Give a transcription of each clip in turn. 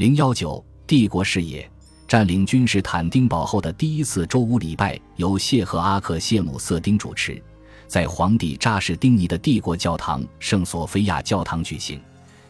零幺九帝国视野占领君士坦丁堡后的第一次周五礼拜由谢赫阿克谢姆瑟丁主持，在皇帝扎什丁尼的帝国教堂圣索菲亚教堂举行。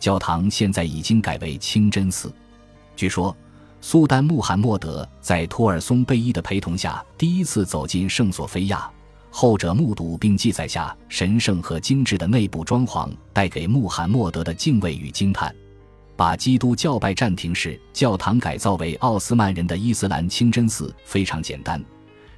教堂现在已经改为清真寺。据说，苏丹穆罕默德在托尔松贝伊的陪同下第一次走进圣索菲亚，后者目睹并记载下神圣和精致的内部装潢带给穆罕默德的敬畏与惊叹。把基督教拜占庭式教堂改造为奥斯曼人的伊斯兰清真寺非常简单，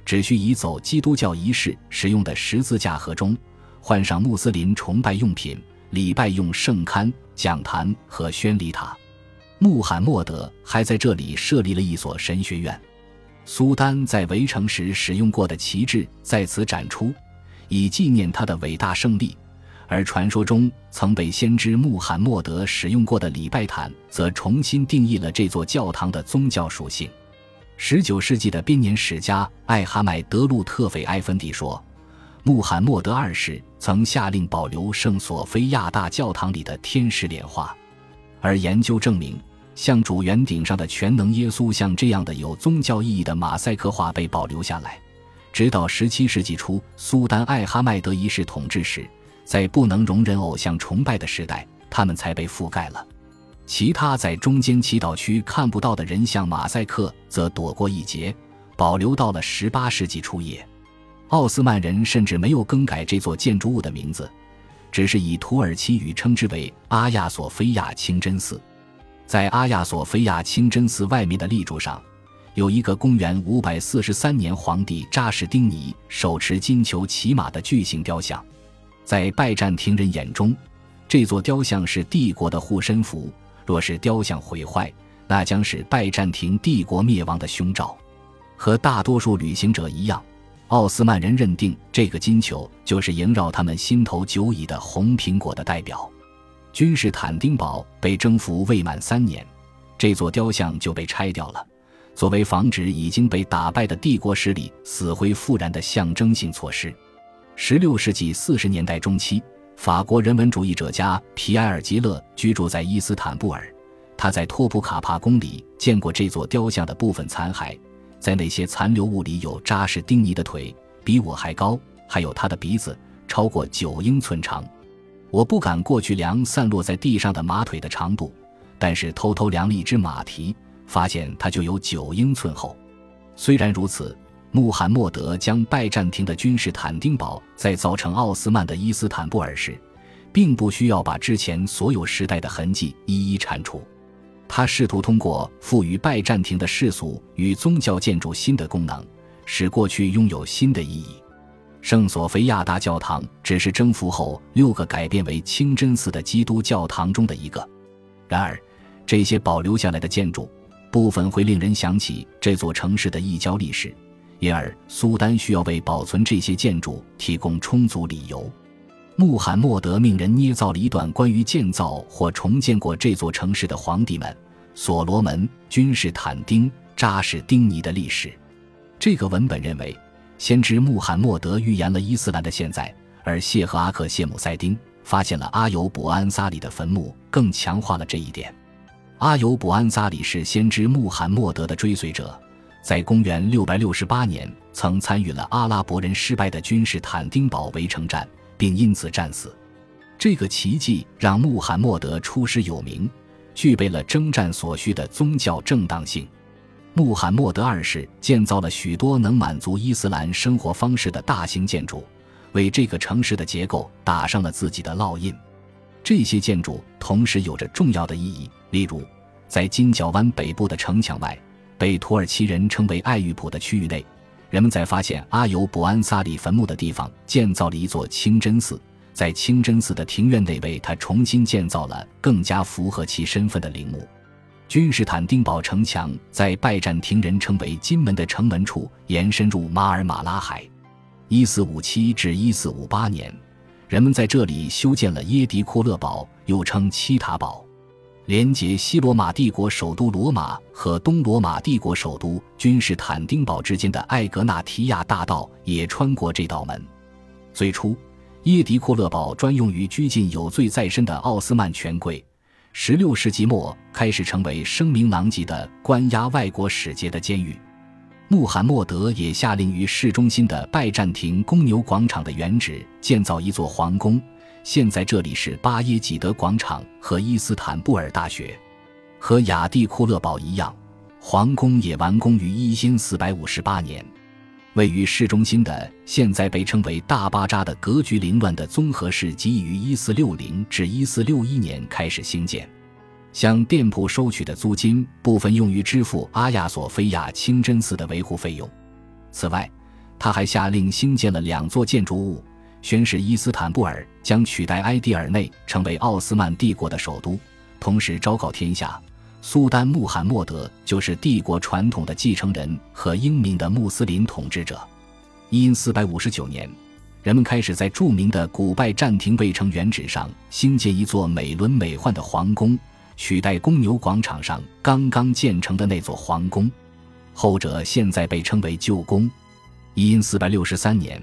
只需移走基督教仪式使用的十字架盒中，换上穆斯林崇拜用品、礼拜用圣龛、讲坛和宣礼塔。穆罕默德还在这里设立了一所神学院。苏丹在围城时使用过的旗帜在此展出，以纪念他的伟大胜利。而传说中曾被先知穆罕默德使用过的礼拜毯，则重新定义了这座教堂的宗教属性。十九世纪的编年史家艾哈迈德·路特斐埃芬迪说，穆罕默德二世曾下令保留圣索菲亚大教堂里的天使脸画，而研究证明，像主圆顶上的全能耶稣像这样的有宗教意义的马赛克画被保留下来，直到十七世纪初苏丹艾哈迈德一世统治时。在不能容忍偶像崇拜的时代，他们才被覆盖了。其他在中间祈祷区看不到的人像马赛克则躲过一劫，保留到了十八世纪初叶。奥斯曼人甚至没有更改这座建筑物的名字，只是以土耳其语称之为阿亚索菲亚清真寺。在阿亚索菲亚清真寺外面的立柱上，有一个公元五百四十三年皇帝扎什丁尼手持金球骑马的巨型雕像。在拜占庭人眼中，这座雕像是帝国的护身符。若是雕像毁坏，那将是拜占庭帝国灭亡的凶兆。和大多数旅行者一样，奥斯曼人认定这个金球就是萦绕他们心头久矣的红苹果的代表。君士坦丁堡被征服未满三年，这座雕像就被拆掉了，作为防止已经被打败的帝国势力死灰复燃的象征性措施。十六世纪四十年代中期，法国人文主义者家皮埃尔·吉勒居住在伊斯坦布尔。他在托普卡帕宫里见过这座雕像的部分残骸，在那些残留物里有扎实丁尼的腿，比我还高，还有他的鼻子，超过九英寸长。我不敢过去量散落在地上的马腿的长度，但是偷偷量了一只马蹄，发现它就有九英寸厚。虽然如此。穆罕默德将拜占庭的君士坦丁堡再造成奥斯曼的伊斯坦布尔时，并不需要把之前所有时代的痕迹一一铲除。他试图通过赋予拜占庭的世俗与宗教建筑新的功能，使过去拥有新的意义。圣索菲亚大教堂只是征服后六个改变为清真寺的基督教堂中的一个。然而，这些保留下来的建筑部分会令人想起这座城市的异教历史。因而，苏丹需要为保存这些建筑提供充足理由。穆罕默德命人捏造了一段关于建造或重建过这座城市的皇帝们——所罗门、君士坦丁、扎什丁尼的历史。这个文本认为，先知穆罕默德预言了伊斯兰的现在，而谢赫阿克谢姆塞丁发现了阿尤卜安萨里的坟墓，更强化了这一点。阿尤卜安萨里是先知穆罕默德的追随者。在公元六百六十八年，曾参与了阿拉伯人失败的君士坦丁堡围城战，并因此战死。这个奇迹让穆罕默德出师有名，具备了征战所需的宗教正当性。穆罕默德二世建造了许多能满足伊斯兰生活方式的大型建筑，为这个城市的结构打上了自己的烙印。这些建筑同时有着重要的意义，例如，在金角湾北部的城墙外。被土耳其人称为爱玉普的区域内，人们在发现阿尤伯安萨里坟墓的地方建造了一座清真寺，在清真寺的庭院内为他重新建造了更加符合其身份的陵墓。君士坦丁堡城墙在拜占庭人称为金门的城门处延伸入马尔马拉海。一四五七至一四五八年，人们在这里修建了耶迪库勒堡，又称七塔堡。连接西罗马帝国首都罗马和东罗马帝国首都君士坦丁堡之间的艾格纳提亚大道也穿过这道门。最初，耶迪库勒堡专用于拘禁有罪在身的奥斯曼权贵，十六世纪末开始成为声名狼藉的关押外国使节的监狱。穆罕默德也下令于市中心的拜占庭公牛广场的原址建造一座皇宫，现在这里是巴耶济德广场和伊斯坦布尔大学。和雅蒂库勒堡一样，皇宫也完工于一四四百五十八年。位于市中心的，现在被称为大巴扎的格局凌乱的综合市，即于一四六零至一四六一年开始兴建。向店铺收取的租金部分用于支付阿亚索菲亚清真寺的维护费用。此外，他还下令兴建了两座建筑物，宣示伊斯坦布尔将取代埃迪尔内成为奥斯曼帝国的首都，同时昭告天下，苏丹穆罕默德就是帝国传统的继承人和英明的穆斯林统治者。因四百五十九年，人们开始在著名的古拜占庭卫城原址上兴建一座美轮美奂的皇宫。取代公牛广场上刚刚建成的那座皇宫，后者现在被称为旧宫。因四百六十三年，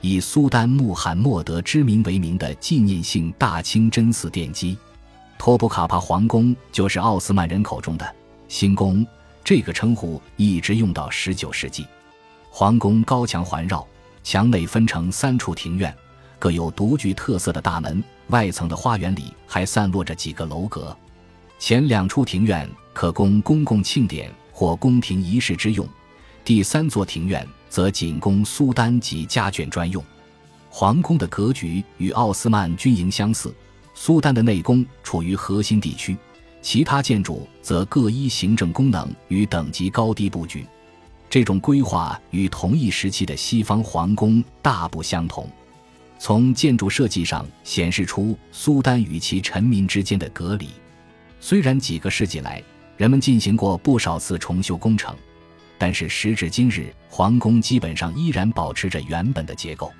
以苏丹穆罕默德之名为名的纪念性大清真寺奠基，托普卡帕皇宫就是奥斯曼人口中的新宫。这个称呼一直用到十九世纪。皇宫高墙环绕，墙内分成三处庭院，各有独具特色的大门。外层的花园里还散落着几个楼阁。前两处庭院可供公共庆典或宫廷仪式之用，第三座庭院则仅供苏丹及家眷专用。皇宫的格局与奥斯曼军营相似，苏丹的内宫处于核心地区，其他建筑则各依行政功能与等级高低布局。这种规划与同一时期的西方皇宫大不相同，从建筑设计上显示出苏丹与其臣民之间的隔离。虽然几个世纪来，人们进行过不少次重修工程，但是时至今日，皇宫基本上依然保持着原本的结构。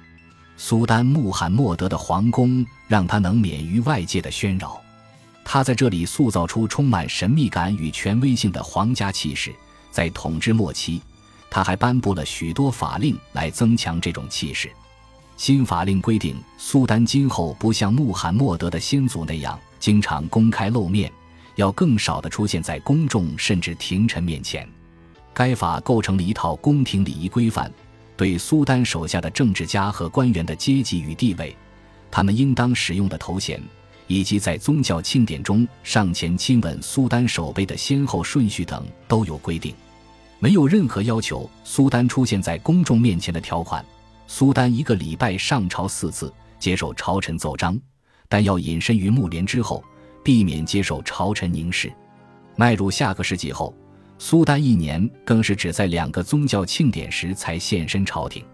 苏丹穆罕默德的皇宫让他能免于外界的喧扰，他在这里塑造出充满神秘感与权威性的皇家气势。在统治末期，他还颁布了许多法令来增强这种气势。新法令规定，苏丹今后不像穆罕默德的先祖那样经常公开露面。要更少地出现在公众甚至廷臣面前。该法构成了一套宫廷礼仪规范，对苏丹手下的政治家和官员的阶级与地位、他们应当使用的头衔，以及在宗教庆典中上前亲吻苏丹手背的先后顺序等都有规定。没有任何要求苏丹出现在公众面前的条款。苏丹一个礼拜上朝四次，接受朝臣奏章，但要隐身于幕帘之后。避免接受朝臣凝视。迈入下个世纪后，苏丹一年更是只在两个宗教庆典时才现身朝廷。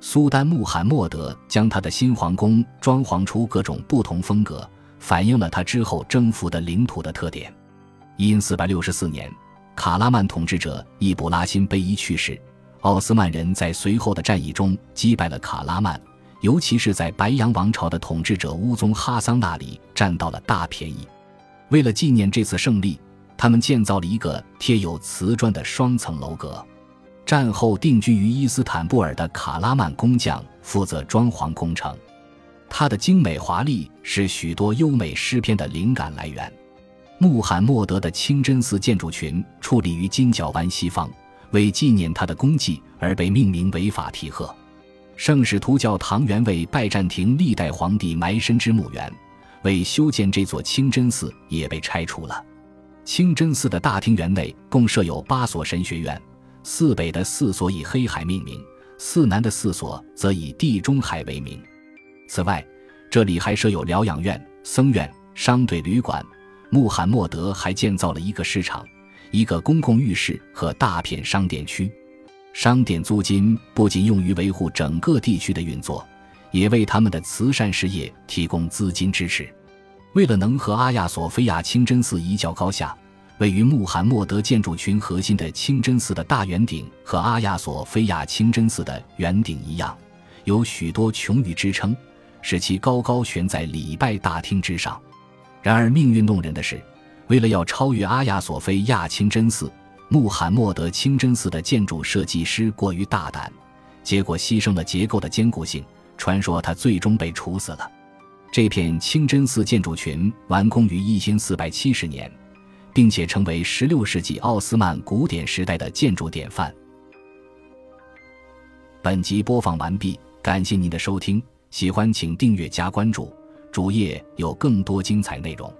苏丹穆罕默德将他的新皇宫装潢出各种不同风格，反映了他之后征服的领土的特点。因四百六十四年，卡拉曼统治者易卜拉欣贝伊去世，奥斯曼人在随后的战役中击败了卡拉曼。尤其是在白羊王朝的统治者乌宗哈桑那里占到了大便宜。为了纪念这次胜利，他们建造了一个贴有瓷砖的双层楼阁。战后定居于伊斯坦布尔的卡拉曼工匠负责装潢工程，它的精美华丽是许多优美诗篇的灵感来源。穆罕默德的清真寺建筑群矗立于金角湾西方，为纪念他的功绩而被命名为法提赫。圣使徒教堂原为拜占庭历代皇帝埋身之墓园，为修建这座清真寺也被拆除了。清真寺的大厅园内共设有八所神学院，寺北的四所以黑海命名，寺南的四所则以地中海为名。此外，这里还设有疗养院、僧院、商队、旅馆。穆罕默德还建造了一个市场、一个公共浴室和大片商店区。商店租金不仅用于维护整个地区的运作，也为他们的慈善事业提供资金支持。为了能和阿亚索菲亚清真寺一较高下，位于穆罕默德建筑群核心的清真寺的大圆顶和阿亚索菲亚清真寺的圆顶一样，有许多穹宇支撑，使其高高悬在礼拜大厅之上。然而，命运弄人的是，为了要超越阿亚索菲亚清真寺。穆罕默德清真寺的建筑设计师过于大胆，结果牺牲了结构的坚固性。传说他最终被处死了。这片清真寺建筑群完工于一千四百七十年，并且成为十六世纪奥斯曼古典时代的建筑典范。本集播放完毕，感谢您的收听，喜欢请订阅加关注，主页有更多精彩内容。